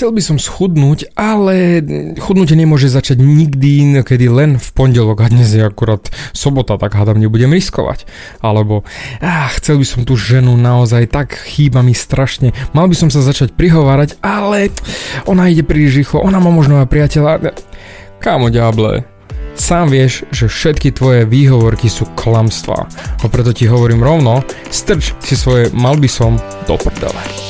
chcel by som schudnúť, ale chudnutie nemôže začať nikdy inokedy len v pondelok a dnes je akurát sobota, tak hádam nebudem riskovať. Alebo ah, chcel by som tú ženu naozaj, tak chýba mi strašne, mal by som sa začať prihovárať, ale ona ide príliš rýchlo, ona má možno aj priateľa. Kámo ďable, Sám vieš, že všetky tvoje výhovorky sú klamstvá. A preto ti hovorím rovno, strč si svoje mal by som do prdele.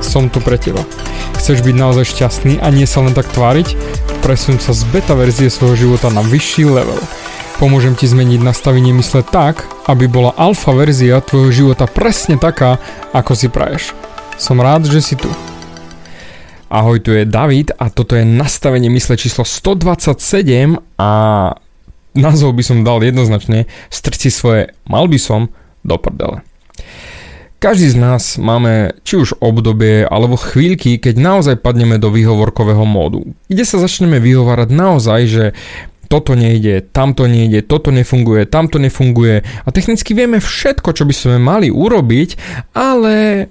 som tu pre teba. Chceš byť naozaj šťastný a nie sa len tak tváriť? Presun sa z beta verzie svojho života na vyšší level. Pomôžem ti zmeniť nastavenie mysle tak, aby bola alfa verzia tvojho života presne taká, ako si praješ. Som rád, že si tu. Ahoj, tu je David a toto je nastavenie mysle číslo 127 a názov by som dal jednoznačne strci svoje mal by som do prdele. Každý z nás máme či už obdobie alebo chvíľky, keď naozaj padneme do výhovorkového módu, kde sa začneme vyhovárať naozaj, že toto nejde, tamto nejde, toto nefunguje, tamto nefunguje a technicky vieme všetko, čo by sme mali urobiť, ale...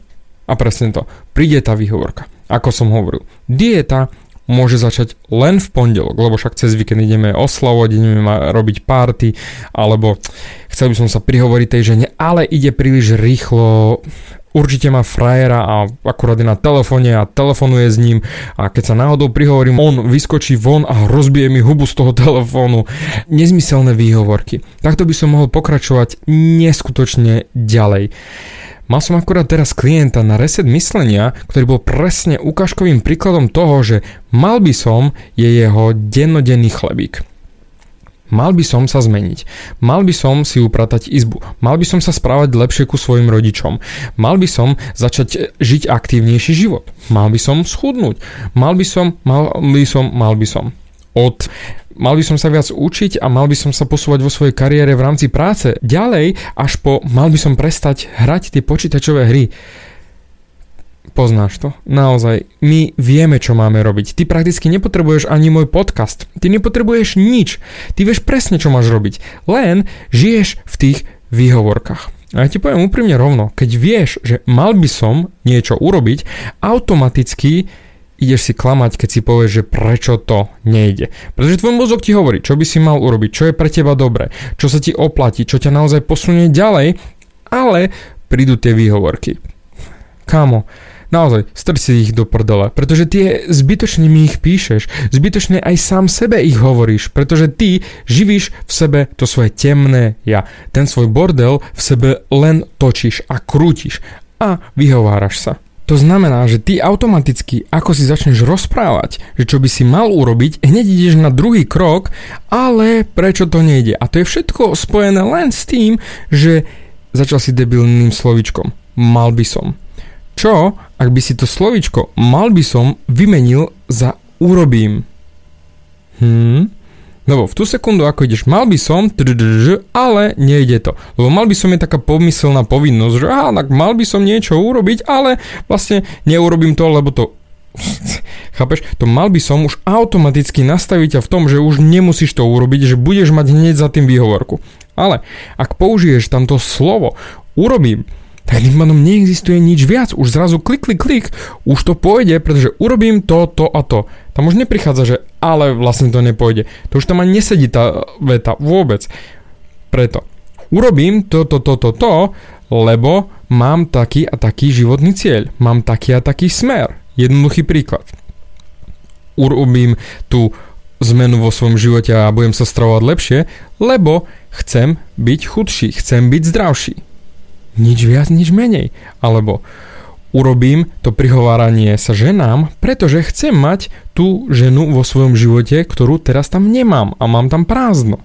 A presne to, príde tá výhovorka. Ako som hovoril, dieta môže začať len v pondelok, lebo však cez víkend ideme oslavovať, ideme robiť party, alebo chcel by som sa prihovoriť tej žene, ale ide príliš rýchlo, určite má frajera a akurát je na telefóne a telefonuje s ním a keď sa náhodou prihovorím, on vyskočí von a rozbije mi hubu z toho telefónu. Nezmyselné výhovorky. Takto by som mohol pokračovať neskutočne ďalej. Mal som akurát teraz klienta na reset myslenia, ktorý bol presne ukážkovým príkladom toho, že mal by som je jeho dennodenný chlebík. Mal by som sa zmeniť. Mal by som si upratať izbu. Mal by som sa správať lepšie ku svojim rodičom. Mal by som začať žiť aktívnejší život. Mal by som schudnúť. Mal by som, mal by som, mal by som. Od mal by som sa viac učiť a mal by som sa posúvať vo svojej kariére v rámci práce. Ďalej, až po mal by som prestať hrať tie počítačové hry. Poznáš to? Naozaj, my vieme, čo máme robiť. Ty prakticky nepotrebuješ ani môj podcast. Ty nepotrebuješ nič. Ty vieš presne, čo máš robiť. Len žiješ v tých výhovorkách. A ja ti poviem úprimne rovno, keď vieš, že mal by som niečo urobiť, automaticky ideš si klamať, keď si povieš, že prečo to nejde. Pretože tvoj mozog ti hovorí, čo by si mal urobiť, čo je pre teba dobré, čo sa ti oplatí, čo ťa naozaj posunie ďalej, ale prídu tie výhovorky. Kámo, naozaj, strč ich do prdele, pretože ty zbytočne mi ich píšeš, zbytočne aj sám sebe ich hovoríš, pretože ty živíš v sebe to svoje temné ja. Ten svoj bordel v sebe len točíš a krútiš a vyhováraš sa. To znamená, že ty automaticky, ako si začneš rozprávať, že čo by si mal urobiť, hneď ideš na druhý krok, ale prečo to nejde. A to je všetko spojené len s tým, že začal si debilným slovičkom. Mal by som. Čo, ak by si to slovičko mal by som vymenil za urobím? Hm? Lebo v tú sekundu, ako ideš, mal by som, ale nejde to. Lebo mal by som je taká pomyselná povinnosť, že á, tak mal by som niečo urobiť, ale vlastne neurobím to, lebo to Chápeš? To mal by som už automaticky nastaviť a v tom, že už nemusíš to urobiť, že budeš mať hneď za tým výhovorku. Ale ak použiješ tamto slovo urobím, tak tým pádom neexistuje nič viac. Už zrazu klik, klik, klik, už to pôjde, pretože urobím to, to a to. Tam už neprichádza, že ale vlastne to nepôjde. To už tam ani nesedí tá veta vôbec. Preto urobím to, to, to, to, to, lebo mám taký a taký životný cieľ. Mám taký a taký smer. Jednoduchý príklad. Urobím tú zmenu vo svojom živote a budem sa stravovať lepšie, lebo chcem byť chudší, chcem byť zdravší nič viac, nič menej. Alebo urobím to prihováranie sa ženám, pretože chcem mať tú ženu vo svojom živote, ktorú teraz tam nemám a mám tam prázdno.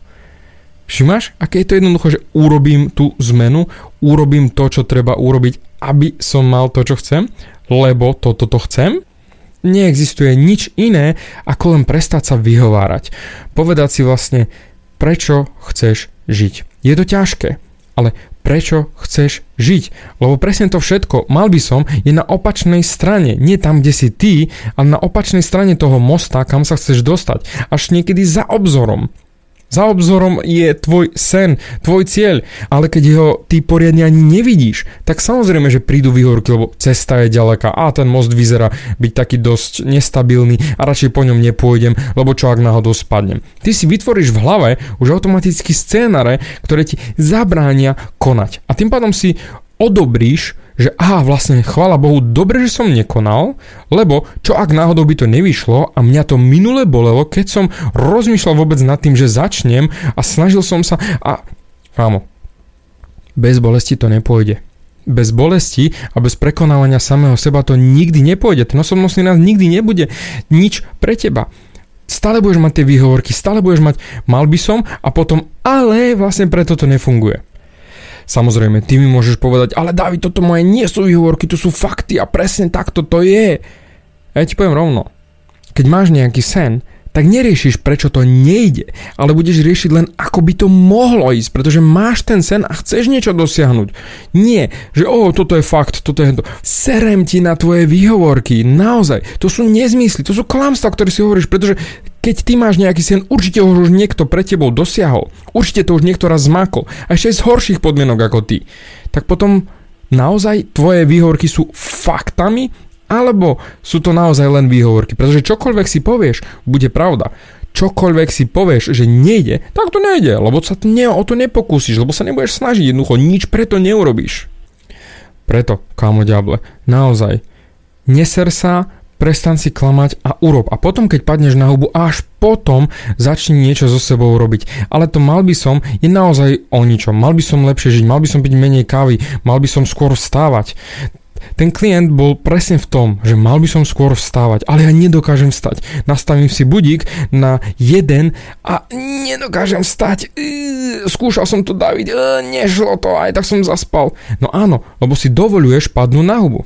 Všimáš, aké je to jednoducho, že urobím tú zmenu, urobím to, čo treba urobiť, aby som mal to, čo chcem, lebo toto to, to chcem? Neexistuje nič iné, ako len prestať sa vyhovárať. Povedať si vlastne, prečo chceš žiť. Je to ťažké, ale prečo chceš žiť. Lebo presne to všetko, mal by som, je na opačnej strane. Nie tam, kde si ty, ale na opačnej strane toho mosta, kam sa chceš dostať. Až niekedy za obzorom. Za obzorom je tvoj sen, tvoj cieľ, ale keď ho ty poriadne ani nevidíš, tak samozrejme, že prídu výhorky, lebo cesta je ďaleká a ten most vyzerá byť taký dosť nestabilný a radšej po ňom nepôjdem, lebo čo ak náhodou spadnem. Ty si vytvoríš v hlave už automaticky scénare, ktoré ti zabránia konať. A tým pádom si odobríš že aha, vlastne chvála Bohu, dobre, že som nekonal, lebo čo ak náhodou by to nevyšlo a mňa to minule bolelo, keď som rozmýšľal vôbec nad tým, že začnem a snažil som sa a... Kámo, bez bolesti to nepôjde. Bez bolesti a bez prekonávania samého seba to nikdy nepôjde. Ten osobnostný rast nikdy nebude nič pre teba. Stále budeš mať tie výhovorky, stále budeš mať mal by som a potom ale vlastne preto to nefunguje. Samozrejme, ty mi môžeš povedať, ale David, toto moje nie sú výhovorky, to sú fakty a presne takto to je. Ja ti poviem rovno. Keď máš nejaký sen, tak neriešiš, prečo to nejde, ale budeš riešiť len, ako by to mohlo ísť, pretože máš ten sen a chceš niečo dosiahnuť. Nie, že o, toto je fakt, toto je to. Serem ti na tvoje výhovorky, naozaj. To sú nezmysly, to sú klamstvá, ktoré si hovoríš, pretože keď ty máš nejaký sen, určite ho už niekto pre tebou dosiahol. Určite to už niekto raz zmakol. A ešte z horších podmienok ako ty. Tak potom naozaj tvoje výhovorky sú faktami alebo sú to naozaj len výhovorky? Pretože čokoľvek si povieš, bude pravda. Čokoľvek si povieš, že nejde, tak to nejde, lebo sa ne, o to nepokúsiš, lebo sa nebudeš snažiť, jednoducho nič preto neurobíš. Preto, kámo ďable, naozaj, neser sa, prestan si klamať a urob. A potom, keď padneš na hubu, až potom začni niečo so sebou robiť. Ale to mal by som, je naozaj o ničom. Mal by som lepšie žiť, mal by som piť menej kávy, mal by som skôr vstávať. Ten klient bol presne v tom, že mal by som skôr vstávať, ale ja nedokážem vstať. Nastavím si budík na jeden a nedokážem vstať. Skúšal som to, David, nešlo to, aj tak som zaspal. No áno, lebo si dovoluješ padnúť na hubu.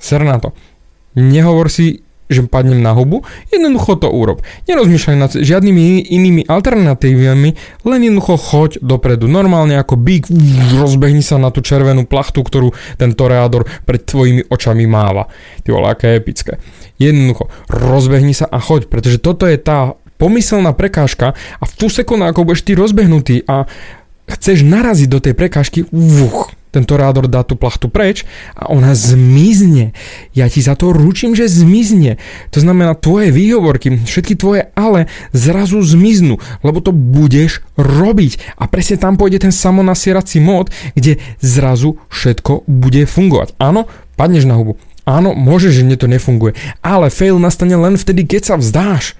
Ser na to. Nehovor si že padnem na hubu, jednoducho to urob. Nerozmýšľaj nad žiadnymi inými alternatívami, len jednoducho choď dopredu. Normálne ako bík, rozbehni sa na tú červenú plachtu, ktorú ten toreador pred tvojimi očami máva. Ty vole, aké epické. Jednoducho, rozbehni sa a choď, pretože toto je tá pomyselná prekážka a v tú sekundu, ako budeš ty rozbehnutý a chceš naraziť do tej prekážky, vuch, ten torádor dá tú plachtu preč a ona zmizne. Ja ti za to ručím, že zmizne. To znamená, tvoje výhovorky, všetky tvoje ale zrazu zmiznú, lebo to budeš robiť. A presne tam pôjde ten samonasierací mód, kde zrazu všetko bude fungovať. Áno, padneš na hubu. Áno, môže, že mne to nefunguje. Ale fail nastane len vtedy, keď sa vzdáš.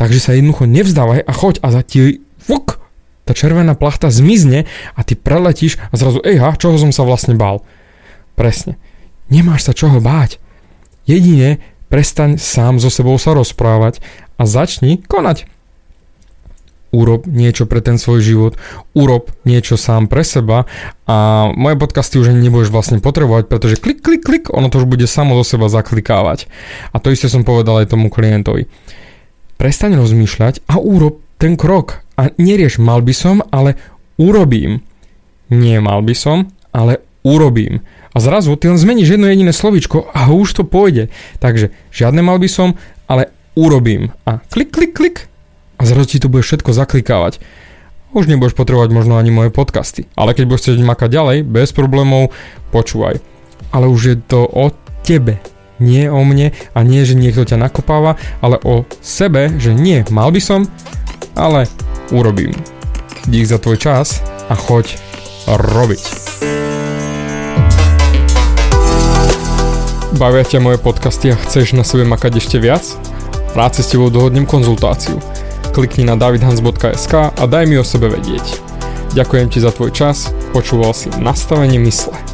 Takže sa jednoducho nevzdávaj a choď a za ti fuk, tá červená plachta zmizne a ty preletíš a zrazu, ejha, čoho som sa vlastne bál. Presne. Nemáš sa čoho báť. Jedine prestaň sám so sebou sa rozprávať a začni konať. Urob niečo pre ten svoj život, urob niečo sám pre seba a moje podcasty už ani nebudeš vlastne potrebovať, pretože klik, klik, klik, ono to už bude samo zo seba zaklikávať. A to isté som povedal aj tomu klientovi. Prestaň rozmýšľať a urob ten krok a nerieš mal by som, ale urobím. Nie mal by som, ale urobím. A zrazu ty len zmeníš jedno jediné slovičko a už to pôjde. Takže žiadne mal by som, ale urobím. A klik, klik, klik. A zrazu ti to bude všetko zaklikávať. Už nebudeš potrebovať možno ani moje podcasty. Ale keď budeš chcieť makať ďalej, bez problémov, počúvaj. Ale už je to o tebe. Nie o mne a nie, že niekto ťa nakopáva, ale o sebe, že nie, mal by som, ale urobím. Dík za tvoj čas a choď robiť. Bavia ťa moje podcasty a chceš na sebe makať ešte viac? Rád si s tebou dohodnem konzultáciu. Klikni na davidhans.sk a daj mi o sebe vedieť. Ďakujem ti za tvoj čas, počúval si nastavenie mysle.